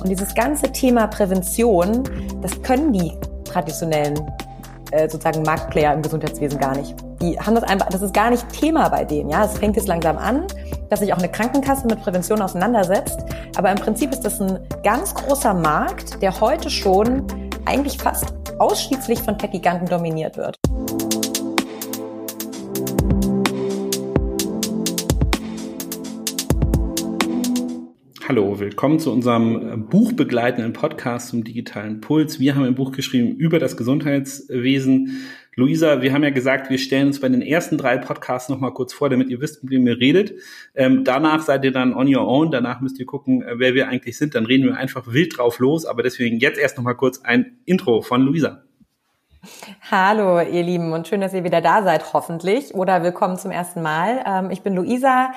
Und dieses ganze Thema Prävention, das können die traditionellen äh, sozusagen Marktplayer im Gesundheitswesen gar nicht. Die haben das einfach, das ist gar nicht Thema bei denen. Ja, es fängt jetzt langsam an, dass sich auch eine Krankenkasse mit Prävention auseinandersetzt. Aber im Prinzip ist das ein ganz großer Markt, der heute schon eigentlich fast ausschließlich von Tech-Giganten dominiert wird. Hallo, willkommen zu unserem äh, buchbegleitenden Podcast zum digitalen Puls. Wir haben ein Buch geschrieben über das Gesundheitswesen. Luisa, wir haben ja gesagt, wir stellen uns bei den ersten drei Podcasts nochmal kurz vor, damit ihr wisst, mit wem ihr redet. Ähm, danach seid ihr dann on your own. Danach müsst ihr gucken, äh, wer wir eigentlich sind. Dann reden wir einfach wild drauf los. Aber deswegen jetzt erst nochmal kurz ein Intro von Luisa. Hallo, ihr Lieben, und schön, dass ihr wieder da seid, hoffentlich. Oder willkommen zum ersten Mal. Ähm, ich bin Luisa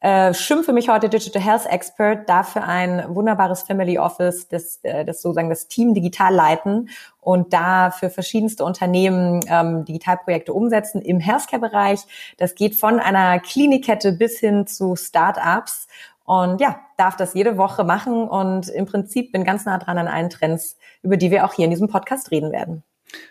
äh, schimpfe mich heute Digital Health Expert, dafür ein wunderbares Family Office, das, äh, das sozusagen das Team digital leiten und da für verschiedenste Unternehmen ähm, Digitalprojekte umsetzen im Healthcare-Bereich. Das geht von einer Klinikkette bis hin zu Startups. Und ja, darf das jede Woche machen und im Prinzip bin ganz nah dran an allen Trends, über die wir auch hier in diesem Podcast reden werden.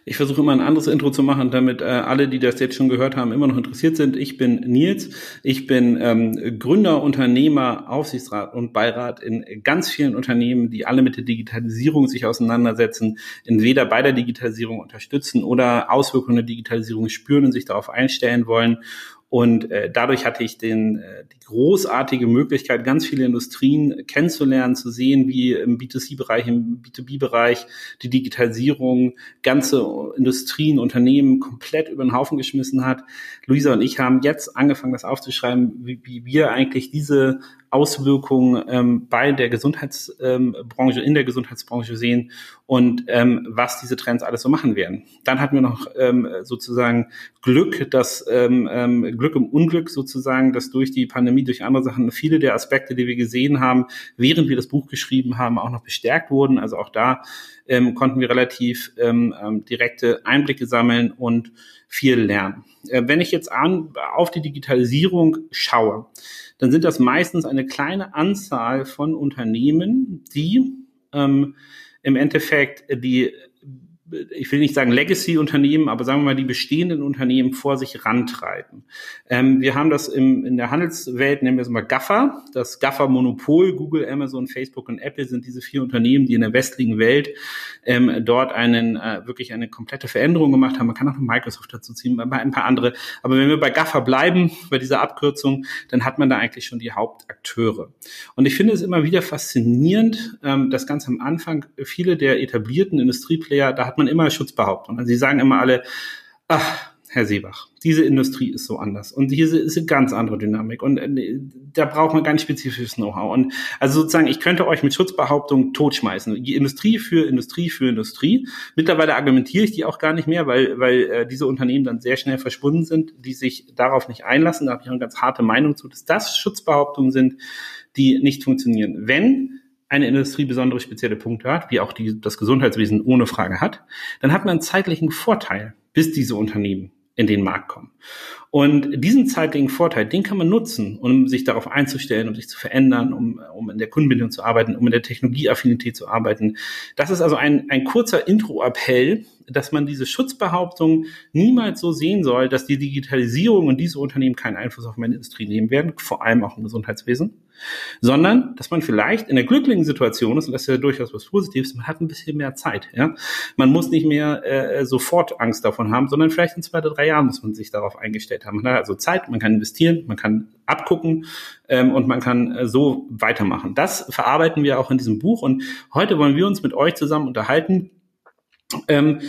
Ich versuche immer ein anderes Intro zu machen, damit äh, alle, die das jetzt schon gehört haben, immer noch interessiert sind. Ich bin Nils. Ich bin ähm, Gründer, Unternehmer, Aufsichtsrat und Beirat in ganz vielen Unternehmen, die alle mit der Digitalisierung sich auseinandersetzen, entweder bei der Digitalisierung unterstützen oder Auswirkungen der Digitalisierung spüren und sich darauf einstellen wollen. Und äh, dadurch hatte ich den, äh, großartige Möglichkeit, ganz viele Industrien kennenzulernen, zu sehen, wie im B2C-Bereich, im B2B-Bereich die Digitalisierung ganze Industrien, Unternehmen komplett über den Haufen geschmissen hat. Luisa und ich haben jetzt angefangen, das aufzuschreiben, wie, wie wir eigentlich diese Auswirkungen ähm, bei der Gesundheitsbranche, ähm, in der Gesundheitsbranche sehen und ähm, was diese Trends alles so machen werden. Dann hatten wir noch ähm, sozusagen Glück, dass ähm, ähm, Glück im Unglück sozusagen, dass durch die Pandemie, durch andere Sachen viele der Aspekte, die wir gesehen haben, während wir das Buch geschrieben haben, auch noch bestärkt wurden. Also auch da ähm, konnten wir relativ ähm, ähm direkte Einblicke sammeln und viel lernen. Äh, wenn ich jetzt an, auf die Digitalisierung schaue, dann sind das meistens eine kleine Anzahl von Unternehmen, die ähm, im Endeffekt die ich will nicht sagen Legacy-Unternehmen, aber sagen wir mal die bestehenden Unternehmen vor sich rantreiben. Ähm, wir haben das im, in der Handelswelt, nennen wir es mal GAFA, das GAFA-Monopol, Google, Amazon, Facebook und Apple sind diese vier Unternehmen, die in der westlichen Welt ähm, dort einen äh, wirklich eine komplette Veränderung gemacht haben. Man kann auch noch Microsoft dazu ziehen, ein paar andere. Aber wenn wir bei GAFA bleiben, bei dieser Abkürzung, dann hat man da eigentlich schon die Hauptakteure. Und ich finde es immer wieder faszinierend, ähm, dass ganz am Anfang viele der etablierten Industrieplayer, da hat man immer Schutzbehauptungen. Also sie sagen immer alle, ach, Herr Seebach, diese Industrie ist so anders und hier ist eine ganz andere Dynamik und äh, da braucht man ganz spezifisches Know-how. Und also sozusagen, ich könnte euch mit Schutzbehauptungen totschmeißen. Industrie für Industrie für Industrie. Mittlerweile argumentiere ich die auch gar nicht mehr, weil, weil äh, diese Unternehmen dann sehr schnell verschwunden sind, die sich darauf nicht einlassen. Da habe ich auch eine ganz harte Meinung zu, dass das Schutzbehauptungen sind, die nicht funktionieren. Wenn eine Industrie besondere spezielle Punkte hat, wie auch die, das Gesundheitswesen ohne Frage hat, dann hat man einen zeitlichen Vorteil, bis diese Unternehmen in den Markt kommen. Und diesen zeitlichen Vorteil, den kann man nutzen, um sich darauf einzustellen, um sich zu verändern, um, um in der Kundenbindung zu arbeiten, um in der Technologieaffinität zu arbeiten. Das ist also ein, ein kurzer Intro-Appell, dass man diese Schutzbehauptung niemals so sehen soll, dass die Digitalisierung und diese Unternehmen keinen Einfluss auf meine Industrie nehmen werden, vor allem auch im Gesundheitswesen, sondern dass man vielleicht in der glücklichen Situation ist, und das ist ja durchaus was Positives, man hat ein bisschen mehr Zeit. Ja? Man muss nicht mehr äh, sofort Angst davon haben, sondern vielleicht in zwei oder drei Jahren muss man sich darauf eingestellt haben. Man hat also Zeit, man kann investieren, man kann abgucken ähm, und man kann äh, so weitermachen. Das verarbeiten wir auch in diesem Buch und heute wollen wir uns mit euch zusammen unterhalten, ähm,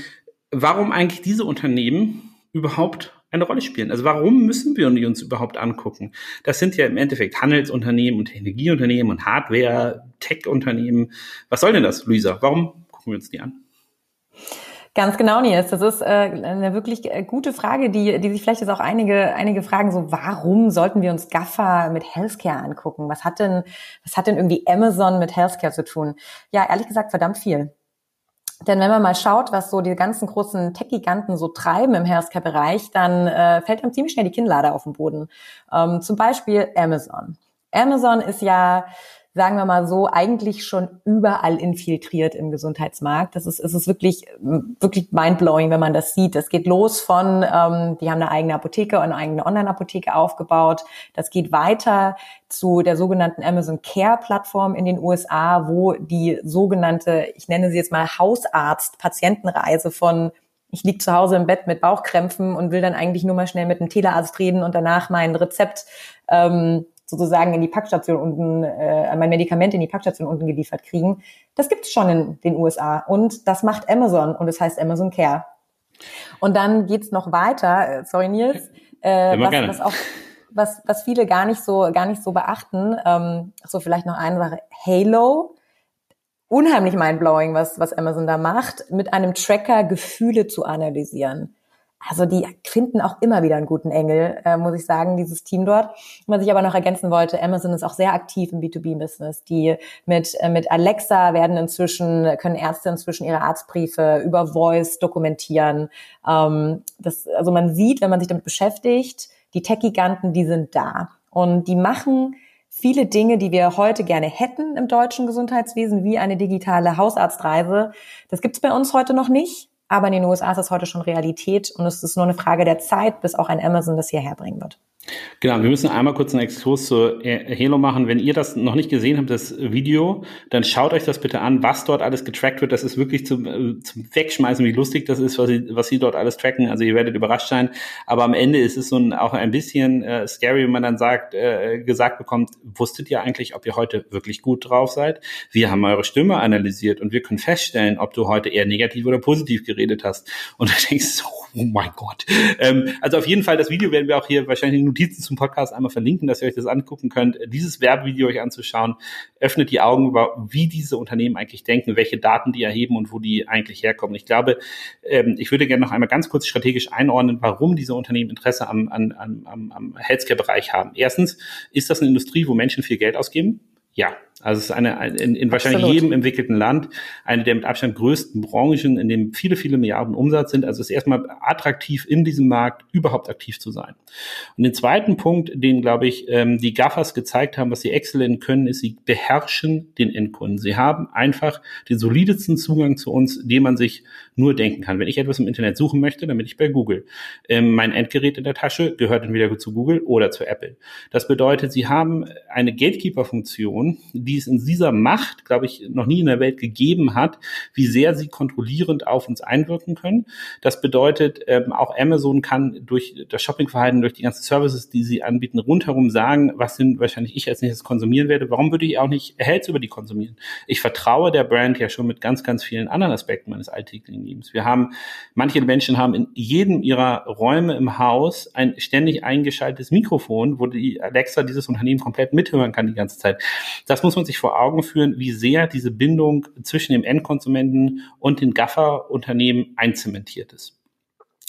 warum eigentlich diese Unternehmen überhaupt eine Rolle spielen. Also warum müssen wir uns überhaupt angucken? Das sind ja im Endeffekt Handelsunternehmen und Technologieunternehmen und Hardware, Tech-Unternehmen. Was soll denn das, Luisa? Warum gucken wir uns die an? Ganz genau, Nils. Das ist äh, eine wirklich äh, gute Frage, die, die sich vielleicht jetzt auch einige, einige fragen, so warum sollten wir uns GAFA mit Healthcare angucken? Was hat denn, was hat denn irgendwie Amazon mit Healthcare zu tun? Ja, ehrlich gesagt, verdammt viel. Denn wenn man mal schaut, was so die ganzen großen Tech-Giganten so treiben im Healthcare-Bereich, dann äh, fällt einem ziemlich schnell die Kinnlade auf den Boden. Ähm, zum Beispiel Amazon. Amazon ist ja sagen wir mal so, eigentlich schon überall infiltriert im Gesundheitsmarkt. Das ist, es ist wirklich, wirklich mindblowing, wenn man das sieht. Es geht los von, ähm, die haben eine eigene Apotheke und eine eigene Online-Apotheke aufgebaut. Das geht weiter zu der sogenannten Amazon Care Plattform in den USA, wo die sogenannte, ich nenne sie jetzt mal Hausarzt-Patientenreise von ich lieg zu Hause im Bett mit Bauchkrämpfen und will dann eigentlich nur mal schnell mit dem Telearzt reden und danach mein Rezept ähm, sozusagen in die Packstation unten, äh, mein Medikament in die Packstation unten geliefert kriegen. Das gibt es schon in den USA und das macht Amazon und es das heißt Amazon Care. Und dann geht's noch weiter, äh, sorry Nils, äh, was, was auch was, was viele gar nicht so gar nicht so beachten. Ähm, so vielleicht noch eine Sache: Halo unheimlich mindblowing, was, was Amazon da macht, mit einem Tracker Gefühle zu analysieren. Also die finden auch immer wieder einen guten Engel, äh, muss ich sagen, dieses Team dort. Was ich aber noch ergänzen wollte, Amazon ist auch sehr aktiv im B2B-Business. Die mit, äh, mit Alexa werden inzwischen, können Ärzte inzwischen ihre Arztbriefe über Voice dokumentieren. Ähm, das, also man sieht, wenn man sich damit beschäftigt, die Tech-Giganten, die sind da. Und die machen viele Dinge, die wir heute gerne hätten im deutschen Gesundheitswesen, wie eine digitale Hausarztreise. Das gibt's bei uns heute noch nicht, aber in den USA ist das heute schon Realität und es ist nur eine Frage der Zeit, bis auch ein Amazon das hierher bringen wird. Genau, wir müssen einmal kurz einen Exkurs zu Halo machen. Wenn ihr das noch nicht gesehen habt, das Video, dann schaut euch das bitte an, was dort alles getrackt wird. Das ist wirklich zum, äh, zum Wegschmeißen, wie lustig das ist, was sie, was sie dort alles tracken. Also ihr werdet überrascht sein. Aber am Ende ist es so ein, auch ein bisschen äh, scary, wenn man dann sagt, äh, gesagt bekommt, wusstet ihr eigentlich, ob ihr heute wirklich gut drauf seid? Wir haben eure Stimme analysiert und wir können feststellen, ob du heute eher negativ oder positiv geredet hast. Und du denkst so, oh mein Gott. Ähm, also auf jeden Fall, das Video werden wir auch hier wahrscheinlich nur Notizen zum Podcast einmal verlinken, dass ihr euch das angucken könnt. Dieses Werbevideo euch anzuschauen, öffnet die Augen, wie diese Unternehmen eigentlich denken, welche Daten die erheben und wo die eigentlich herkommen. Ich glaube, ähm, ich würde gerne noch einmal ganz kurz strategisch einordnen, warum diese Unternehmen Interesse am, am, am, am Healthcare-Bereich haben. Erstens ist das eine Industrie, wo Menschen viel Geld ausgeben. Ja, also es ist eine, in, in wahrscheinlich jedem entwickelten Land eine der mit Abstand größten Branchen, in dem viele, viele Milliarden Umsatz sind. Also es ist erstmal attraktiv, in diesem Markt überhaupt aktiv zu sein. Und den zweiten Punkt, den, glaube ich, ähm, die Gaffers gezeigt haben, was sie exzellent können, ist, sie beherrschen den Endkunden. Sie haben einfach den solidesten Zugang zu uns, den man sich nur denken kann. Wenn ich etwas im Internet suchen möchte, dann bin ich bei Google. Ähm, mein Endgerät in der Tasche gehört entweder zu Google oder zu Apple. Das bedeutet, sie haben eine Gatekeeper-Funktion, die es in dieser Macht, glaube ich, noch nie in der Welt gegeben hat, wie sehr sie kontrollierend auf uns einwirken können. Das bedeutet, ähm, auch Amazon kann durch das Shoppingverhalten, durch die ganzen Services, die sie anbieten, rundherum sagen, was sind wahrscheinlich ich als nächstes konsumieren werde. Warum würde ich auch nicht Hells über die konsumieren? Ich vertraue der Brand ja schon mit ganz, ganz vielen anderen Aspekten meines alltäglichen Lebens. Wir haben, manche Menschen haben in jedem ihrer Räume im Haus ein ständig eingeschaltetes Mikrofon, wo die Alexa dieses Unternehmen komplett mithören kann die ganze Zeit. Das muss man sich vor Augen führen, wie sehr diese Bindung zwischen dem Endkonsumenten und den Gaffer-Unternehmen einzementiert ist.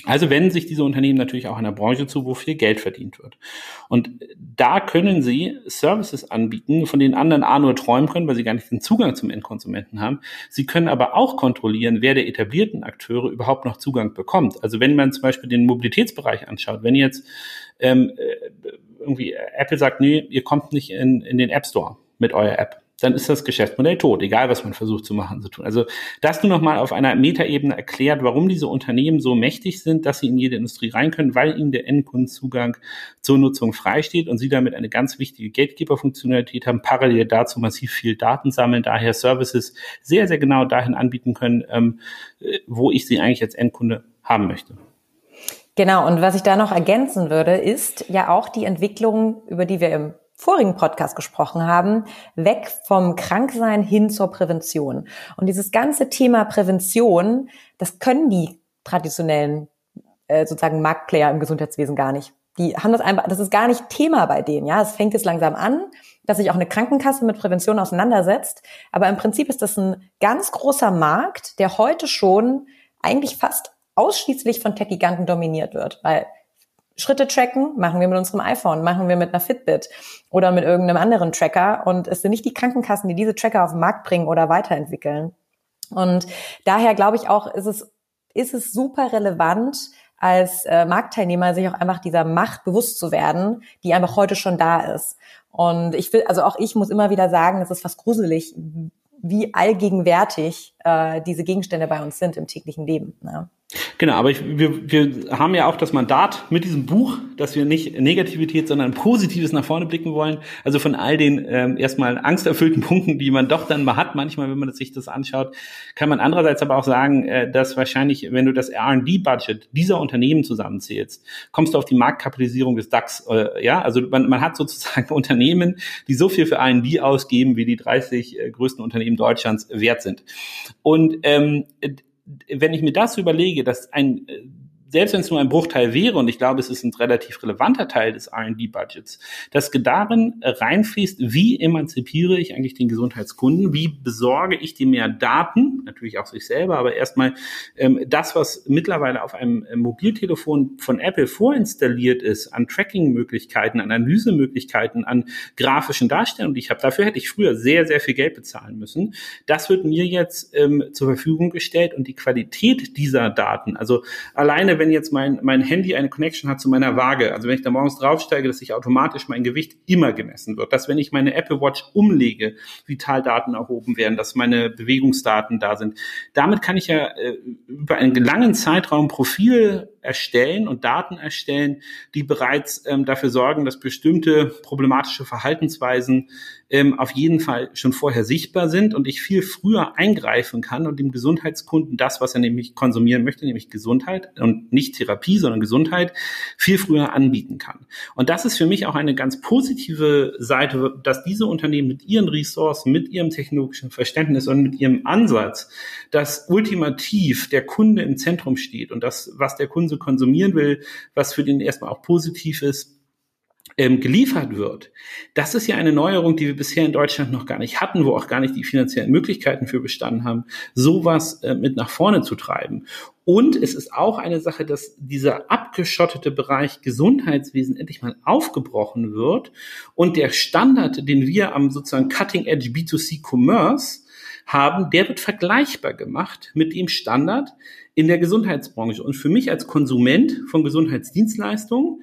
Also wenden sich diese Unternehmen natürlich auch einer Branche zu, wo viel Geld verdient wird. Und da können sie Services anbieten, von denen anderen A nur träumen können, weil sie gar nicht den Zugang zum Endkonsumenten haben. Sie können aber auch kontrollieren, wer der etablierten Akteure überhaupt noch Zugang bekommt. Also wenn man zum Beispiel den Mobilitätsbereich anschaut, wenn jetzt ähm, äh, irgendwie Apple sagt, nee, ihr kommt nicht in, in den App Store mit eurer App, dann ist das Geschäftsmodell tot, egal was man versucht zu machen, zu tun. Also das nur nochmal auf einer Metaebene erklärt, warum diese Unternehmen so mächtig sind, dass sie in jede Industrie rein können, weil ihnen der Endkundenzugang zur Nutzung freisteht und sie damit eine ganz wichtige Gatekeeper-Funktionalität haben, parallel dazu massiv viel Daten sammeln, daher Services sehr, sehr genau dahin anbieten können, ähm, wo ich sie eigentlich als Endkunde haben möchte. Genau, und was ich da noch ergänzen würde, ist ja auch die Entwicklung, über die wir im vorigen Podcast gesprochen haben, weg vom Kranksein hin zur Prävention. Und dieses ganze Thema Prävention, das können die traditionellen äh, sozusagen Marktplayer im Gesundheitswesen gar nicht. Die haben das einfach, das ist gar nicht Thema bei denen. Ja, es fängt jetzt langsam an, dass sich auch eine Krankenkasse mit Prävention auseinandersetzt. Aber im Prinzip ist das ein ganz großer Markt, der heute schon eigentlich fast ausschließlich von Tech-Giganten dominiert wird, weil Schritte tracken, machen wir mit unserem iPhone, machen wir mit einer Fitbit oder mit irgendeinem anderen Tracker. Und es sind nicht die Krankenkassen, die diese Tracker auf den Markt bringen oder weiterentwickeln. Und daher glaube ich auch, ist es, ist es super relevant, als äh, Marktteilnehmer sich auch einfach dieser Macht bewusst zu werden, die einfach heute schon da ist. Und ich will, also auch ich muss immer wieder sagen, es ist fast gruselig, wie allgegenwärtig äh, diese Gegenstände bei uns sind im täglichen Leben. Ne? Genau, aber ich, wir, wir haben ja auch das Mandat mit diesem Buch, dass wir nicht Negativität, sondern Positives nach vorne blicken wollen. Also von all den ähm, erstmal angsterfüllten Punkten, die man doch dann mal hat, manchmal, wenn man sich das anschaut, kann man andererseits aber auch sagen, äh, dass wahrscheinlich, wenn du das R&D-Budget dieser Unternehmen zusammenzählst, kommst du auf die Marktkapitalisierung des DAX. Äh, ja, also man, man hat sozusagen Unternehmen, die so viel für R&D ausgeben, wie die 30 äh, größten Unternehmen Deutschlands wert sind. Und ähm, wenn ich mir das überlege, dass ein äh, selbst wenn es nur ein Bruchteil wäre, und ich glaube, es ist ein relativ relevanter Teil des R&D-Budgets, dass darin reinfließt, wie emanzipiere ich eigentlich den Gesundheitskunden, wie besorge ich dir mehr Daten, natürlich auch sich selber, aber erstmal ähm, das, was mittlerweile auf einem äh, Mobiltelefon von Apple vorinstalliert ist, an Tracking-Möglichkeiten, an Analysemöglichkeiten, an grafischen Darstellungen, die ich habe, dafür hätte ich früher sehr, sehr viel Geld bezahlen müssen. Das wird mir jetzt ähm, zur Verfügung gestellt und die Qualität dieser Daten, also alleine wenn jetzt mein, mein Handy eine Connection hat zu meiner Waage, also wenn ich da morgens draufsteige, dass sich automatisch mein Gewicht immer gemessen wird, dass wenn ich meine Apple Watch umlege, Vitaldaten erhoben werden, dass meine Bewegungsdaten da sind. Damit kann ich ja äh, über einen langen Zeitraum Profil erstellen und Daten erstellen, die bereits ähm, dafür sorgen, dass bestimmte problematische Verhaltensweisen ähm, auf jeden Fall schon vorher sichtbar sind und ich viel früher eingreifen kann und dem Gesundheitskunden das, was er nämlich konsumieren möchte, nämlich Gesundheit und nicht Therapie, sondern Gesundheit, viel früher anbieten kann. Und das ist für mich auch eine ganz positive Seite, dass diese Unternehmen mit ihren Ressourcen, mit ihrem technologischen Verständnis und mit ihrem Ansatz, dass ultimativ der Kunde im Zentrum steht und das, was der Kunde konsumieren will, was für den erstmal auch positiv ist, ähm, geliefert wird. Das ist ja eine Neuerung, die wir bisher in Deutschland noch gar nicht hatten, wo auch gar nicht die finanziellen Möglichkeiten für bestanden haben, sowas äh, mit nach vorne zu treiben. Und es ist auch eine Sache, dass dieser abgeschottete Bereich Gesundheitswesen endlich mal aufgebrochen wird und der Standard, den wir am sozusagen Cutting Edge B2C Commerce haben, der wird vergleichbar gemacht mit dem Standard in der Gesundheitsbranche. Und für mich als Konsument von Gesundheitsdienstleistungen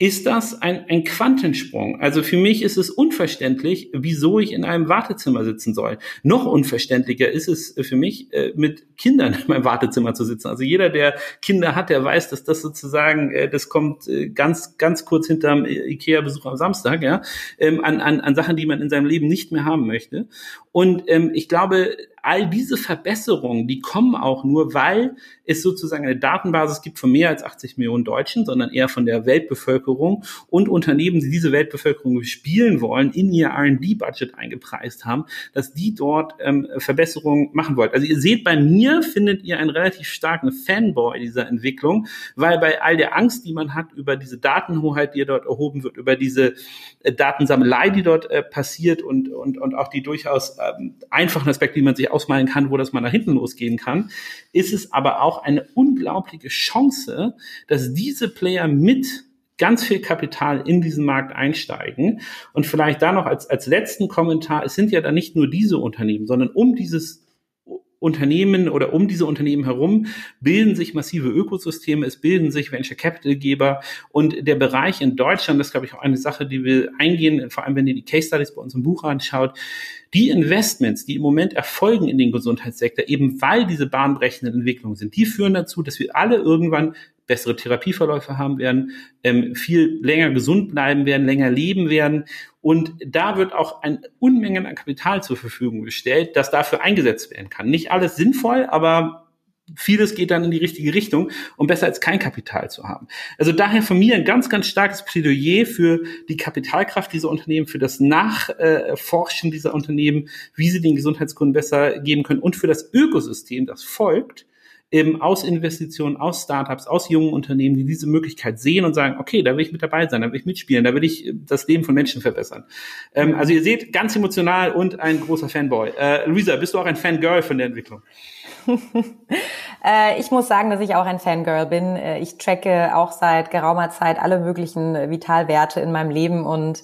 ist das ein, ein Quantensprung. Also für mich ist es unverständlich, wieso ich in einem Wartezimmer sitzen soll. Noch unverständlicher ist es für mich, äh, mit Kindern in meinem Wartezimmer zu sitzen. Also jeder, der Kinder hat, der weiß, dass das sozusagen, äh, das kommt äh, ganz, ganz kurz hinterm Ikea-Besuch am Samstag, ja, ähm, an, an, an Sachen, die man in seinem Leben nicht mehr haben möchte. Und ähm, ich glaube, all diese Verbesserungen, die kommen auch nur, weil es sozusagen eine Datenbasis gibt von mehr als 80 Millionen Deutschen, sondern eher von der Weltbevölkerung und Unternehmen, die diese Weltbevölkerung spielen wollen, in ihr R&D-Budget eingepreist haben, dass die dort ähm, Verbesserungen machen wollen. Also ihr seht, bei mir findet ihr einen relativ starken Fanboy dieser Entwicklung, weil bei all der Angst, die man hat über diese Datenhoheit, die dort erhoben wird, über diese äh, Datensammelei, die dort äh, passiert und, und, und auch die durchaus ähm, einfachen Aspekte, die man sich ausmalen kann, wo das mal nach hinten losgehen kann, ist es aber auch eine unglaubliche Chance, dass diese Player mit ganz viel Kapital in diesen Markt einsteigen. Und vielleicht da noch als, als letzten Kommentar, es sind ja dann nicht nur diese Unternehmen, sondern um dieses Unternehmen oder um diese Unternehmen herum bilden sich massive Ökosysteme, es bilden sich Venture Capital Geber und der Bereich in Deutschland, das ist glaube ich auch eine Sache, die wir eingehen, vor allem wenn ihr die Case Studies bei uns im Buch anschaut, die Investments, die im Moment erfolgen in den Gesundheitssektor, eben weil diese bahnbrechenden Entwicklungen sind, die führen dazu, dass wir alle irgendwann bessere Therapieverläufe haben werden, ähm, viel länger gesund bleiben werden, länger leben werden. Und da wird auch ein Unmengen an Kapital zur Verfügung gestellt, das dafür eingesetzt werden kann. Nicht alles sinnvoll, aber vieles geht dann in die richtige Richtung und besser als kein Kapital zu haben. Also daher von mir ein ganz, ganz starkes Plädoyer für die Kapitalkraft dieser Unternehmen, für das Nachforschen dieser Unternehmen, wie sie den Gesundheitskunden besser geben können und für das Ökosystem, das folgt, eben aus Investitionen, aus Startups, aus jungen Unternehmen, die diese Möglichkeit sehen und sagen, okay, da will ich mit dabei sein, da will ich mitspielen, da will ich das Leben von Menschen verbessern. Ähm, also ihr seht, ganz emotional und ein großer Fanboy. Äh, Luisa, bist du auch ein Fangirl von der Entwicklung? Äh, ich muss sagen, dass ich auch ein Fangirl bin. Äh, ich tracke auch seit geraumer Zeit alle möglichen Vitalwerte in meinem Leben und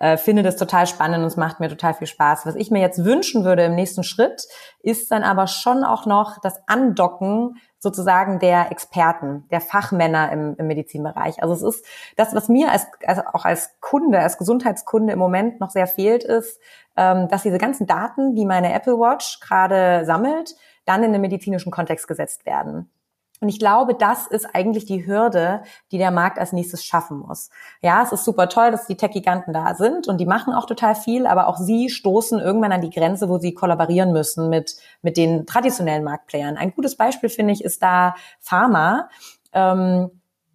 äh, finde das total spannend und es macht mir total viel Spaß. Was ich mir jetzt wünschen würde im nächsten Schritt, ist dann aber schon auch noch das Andocken sozusagen der Experten, der Fachmänner im, im Medizinbereich. Also es ist das, was mir als, also auch als Kunde, als Gesundheitskunde im Moment noch sehr fehlt, ist, ähm, dass diese ganzen Daten, die meine Apple Watch gerade sammelt, dann in den medizinischen Kontext gesetzt werden. Und ich glaube, das ist eigentlich die Hürde, die der Markt als nächstes schaffen muss. Ja, es ist super toll, dass die Tech-Giganten da sind und die machen auch total viel, aber auch sie stoßen irgendwann an die Grenze, wo sie kollaborieren müssen mit, mit den traditionellen Marktplayern. Ein gutes Beispiel, finde ich, ist da Pharma. Ähm,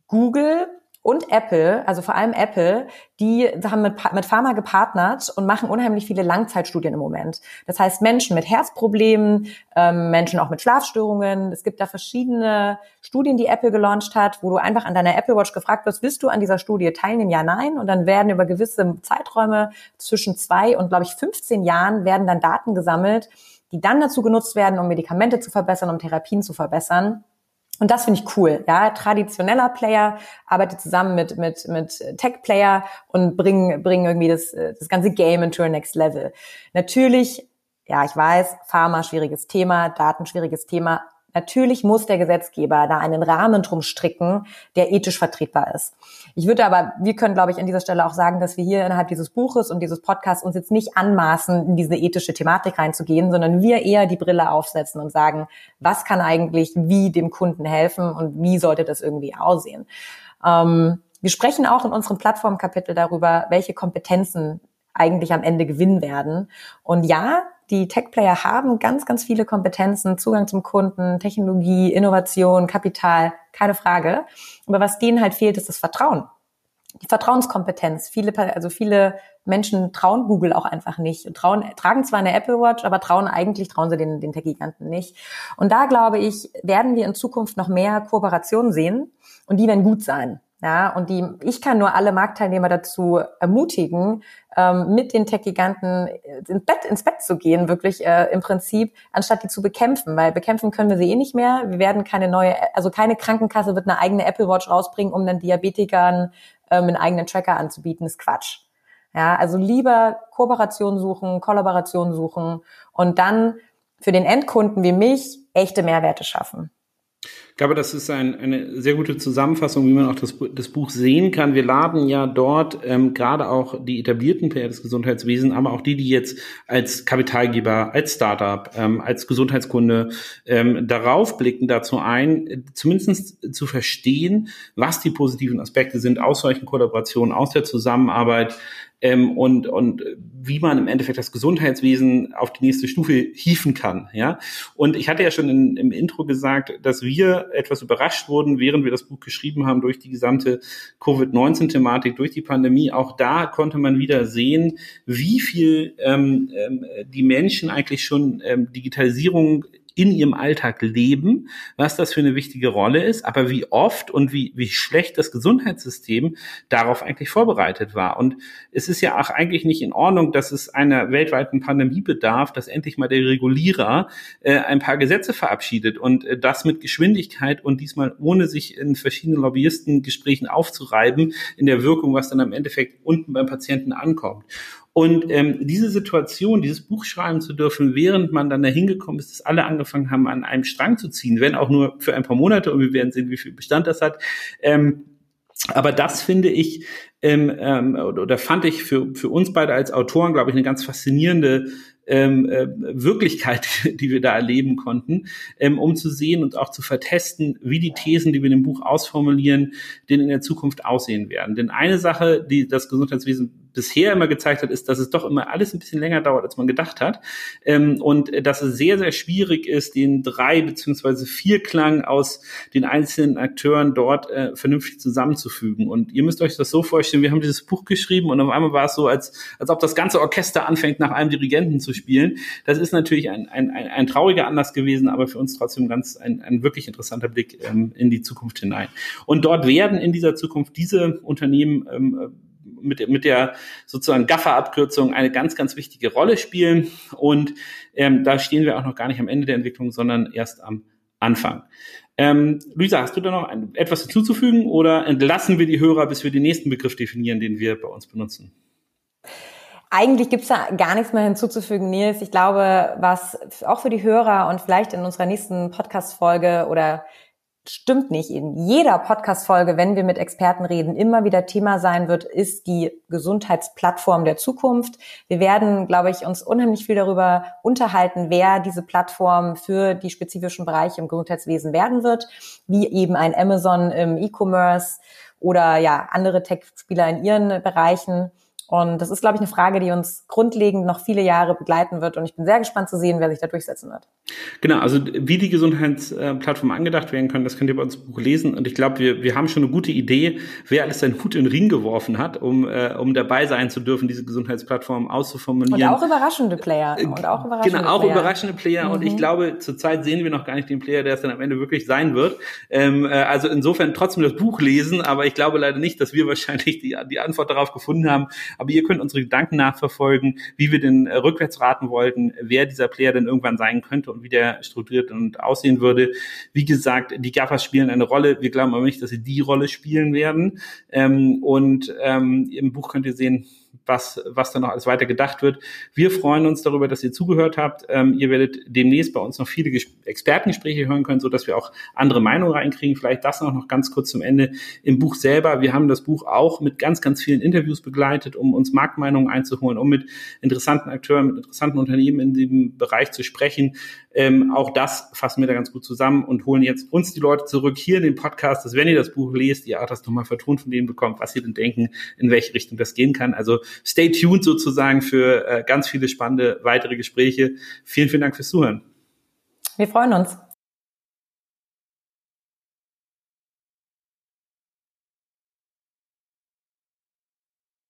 Google und Apple, also vor allem Apple, die haben mit, mit Pharma gepartnert und machen unheimlich viele Langzeitstudien im Moment. Das heißt Menschen mit Herzproblemen, ähm, Menschen auch mit Schlafstörungen. Es gibt da verschiedene Studien, die Apple gelauncht hat, wo du einfach an deiner Apple Watch gefragt wirst, willst du an dieser Studie teilnehmen? Ja, nein. Und dann werden über gewisse Zeiträume zwischen zwei und, glaube ich, 15 Jahren werden dann Daten gesammelt, die dann dazu genutzt werden, um Medikamente zu verbessern, um Therapien zu verbessern. Und das finde ich cool. Ja, traditioneller Player arbeitet zusammen mit mit mit Tech Player und bringen bringen irgendwie das das ganze Game into a next level. Natürlich, ja, ich weiß, Pharma schwieriges Thema, Daten schwieriges Thema, Natürlich muss der Gesetzgeber da einen Rahmen drum stricken, der ethisch vertretbar ist. Ich würde aber, wir können, glaube ich, an dieser Stelle auch sagen, dass wir hier innerhalb dieses Buches und dieses Podcasts uns jetzt nicht anmaßen, in diese ethische Thematik reinzugehen, sondern wir eher die Brille aufsetzen und sagen, was kann eigentlich wie dem Kunden helfen und wie sollte das irgendwie aussehen. Ähm, wir sprechen auch in unserem Plattformkapitel darüber, welche Kompetenzen eigentlich am Ende gewinnen werden. Und ja, die Tech-Player haben ganz, ganz viele Kompetenzen, Zugang zum Kunden, Technologie, Innovation, Kapital, keine Frage. Aber was denen halt fehlt, ist das Vertrauen. Die Vertrauenskompetenz. Viele, also viele Menschen trauen Google auch einfach nicht und trauen, tragen zwar eine Apple Watch, aber trauen eigentlich, trauen sie den, den Tech-Giganten nicht. Und da glaube ich, werden wir in Zukunft noch mehr Kooperationen sehen und die werden gut sein. Ja, und die, ich kann nur alle Marktteilnehmer dazu ermutigen, ähm, mit den Tech-Giganten ins Bett, ins Bett zu gehen, wirklich äh, im Prinzip, anstatt die zu bekämpfen, weil bekämpfen können wir sie eh nicht mehr. Wir werden keine neue, also keine Krankenkasse wird eine eigene Apple Watch rausbringen, um dann Diabetikern ähm, einen eigenen Tracker anzubieten, ist Quatsch. Ja, also lieber Kooperation suchen, Kollaboration suchen und dann für den Endkunden wie mich echte Mehrwerte schaffen. Ich glaube, das ist ein, eine sehr gute Zusammenfassung, wie man auch das, das Buch sehen kann. Wir laden ja dort ähm, gerade auch die etablierten Player des Gesundheitswesens, aber auch die, die jetzt als Kapitalgeber, als Startup, ähm, als Gesundheitskunde ähm, darauf blicken, dazu ein, zumindest zu verstehen, was die positiven Aspekte sind aus solchen Kollaborationen, aus der Zusammenarbeit, ähm, und, und wie man im Endeffekt das Gesundheitswesen auf die nächste Stufe hieven kann. Ja? Und ich hatte ja schon in, im Intro gesagt, dass wir etwas überrascht wurden, während wir das Buch geschrieben haben, durch die gesamte Covid-19-Thematik, durch die Pandemie. Auch da konnte man wieder sehen, wie viel ähm, ähm, die Menschen eigentlich schon ähm, Digitalisierung in ihrem Alltag leben, was das für eine wichtige Rolle ist, aber wie oft und wie, wie schlecht das Gesundheitssystem darauf eigentlich vorbereitet war. Und es ist ja auch eigentlich nicht in Ordnung, dass es einer weltweiten Pandemie bedarf, dass endlich mal der Regulierer äh, ein paar Gesetze verabschiedet und äh, das mit Geschwindigkeit und diesmal ohne sich in verschiedenen Lobbyistengesprächen aufzureiben in der Wirkung, was dann am Endeffekt unten beim Patienten ankommt. Und ähm, diese Situation, dieses Buch schreiben zu dürfen, während man dann dahin gekommen ist, dass alle angefangen haben, an einem Strang zu ziehen, wenn auch nur für ein paar Monate und wir werden sehen, wie viel Bestand das hat. Ähm, aber das finde ich ähm, ähm, oder fand ich für, für uns beide als Autoren, glaube ich, eine ganz faszinierende ähm, äh, Wirklichkeit, die wir da erleben konnten, ähm, um zu sehen und auch zu vertesten, wie die Thesen, die wir in dem Buch ausformulieren, denn in der Zukunft aussehen werden. Denn eine Sache, die das Gesundheitswesen bisher immer gezeigt hat, ist, dass es doch immer alles ein bisschen länger dauert, als man gedacht hat. Ähm, und dass es sehr, sehr schwierig ist, den drei beziehungsweise vier Klang aus den einzelnen Akteuren dort äh, vernünftig zusammenzufügen. Und ihr müsst euch das so vorstellen, wir haben dieses Buch geschrieben und auf einmal war es so, als, als ob das ganze Orchester anfängt, nach einem Dirigenten zu spielen. Das ist natürlich ein, ein, ein, ein trauriger Anlass gewesen, aber für uns trotzdem ganz ein, ein wirklich interessanter Blick ähm, in die Zukunft hinein. Und dort werden in dieser Zukunft diese Unternehmen ähm, mit, mit der sozusagen Gaffer-Abkürzung eine ganz, ganz wichtige Rolle spielen. Und ähm, da stehen wir auch noch gar nicht am Ende der Entwicklung, sondern erst am anfangen. Ähm, Luisa, hast du da noch ein, etwas hinzuzufügen oder entlassen wir die Hörer, bis wir den nächsten Begriff definieren, den wir bei uns benutzen? Eigentlich gibt's da gar nichts mehr hinzuzufügen, Nils. Ich glaube, was auch für die Hörer und vielleicht in unserer nächsten Podcast-Folge oder stimmt nicht. In jeder Podcast-Folge, wenn wir mit Experten reden, immer wieder Thema sein wird, ist die Gesundheitsplattform der Zukunft. Wir werden, glaube ich, uns unheimlich viel darüber unterhalten, wer diese Plattform für die spezifischen Bereiche im Gesundheitswesen werden wird, wie eben ein Amazon im E-Commerce oder ja, andere Tech-Spieler in ihren Bereichen. Und das ist, glaube ich, eine Frage, die uns grundlegend noch viele Jahre begleiten wird. Und ich bin sehr gespannt zu sehen, wer sich da durchsetzen wird. Genau, also wie die Gesundheitsplattform angedacht werden kann, das könnt ihr bei uns im Buch lesen. Und ich glaube, wir, wir haben schon eine gute Idee, wer alles seinen Hut in den Ring geworfen hat, um, äh, um dabei sein zu dürfen, diese Gesundheitsplattform auszuformulieren. Und auch überraschende Player. Und auch überraschende genau, auch Player. überraschende Player. Mhm. Und ich mhm. glaube, zurzeit sehen wir noch gar nicht den Player, der es dann am Ende wirklich sein wird. Ähm, äh, also insofern trotzdem das Buch lesen, aber ich glaube leider nicht, dass wir wahrscheinlich die, die Antwort darauf gefunden haben, aber ihr könnt unsere Gedanken nachverfolgen, wie wir denn äh, rückwärts raten wollten, wer dieser Player denn irgendwann sein könnte und wie der strukturiert und aussehen würde. Wie gesagt, die GAFAs spielen eine Rolle. Wir glauben aber nicht, dass sie die Rolle spielen werden. Ähm, und ähm, im Buch könnt ihr sehen, was, was da noch alles weiter gedacht wird. Wir freuen uns darüber, dass ihr zugehört habt. Ähm, ihr werdet demnächst bei uns noch viele Ges Expertengespräche hören können, so dass wir auch andere Meinungen reinkriegen. Vielleicht das noch, noch ganz kurz zum Ende. Im Buch selber, wir haben das Buch auch mit ganz, ganz vielen Interviews begleitet, um uns Marktmeinungen einzuholen, um mit interessanten Akteuren, mit interessanten Unternehmen in dem Bereich zu sprechen. Ähm, auch das fassen wir da ganz gut zusammen und holen jetzt uns die Leute zurück hier in den Podcast, dass wenn ihr das Buch lest, ihr auch das nochmal vertont von denen bekommt, was sie denn denken, in welche Richtung das gehen kann. Also stay tuned sozusagen für äh, ganz viele spannende weitere Gespräche. Vielen, vielen Dank fürs Zuhören. Wir freuen uns.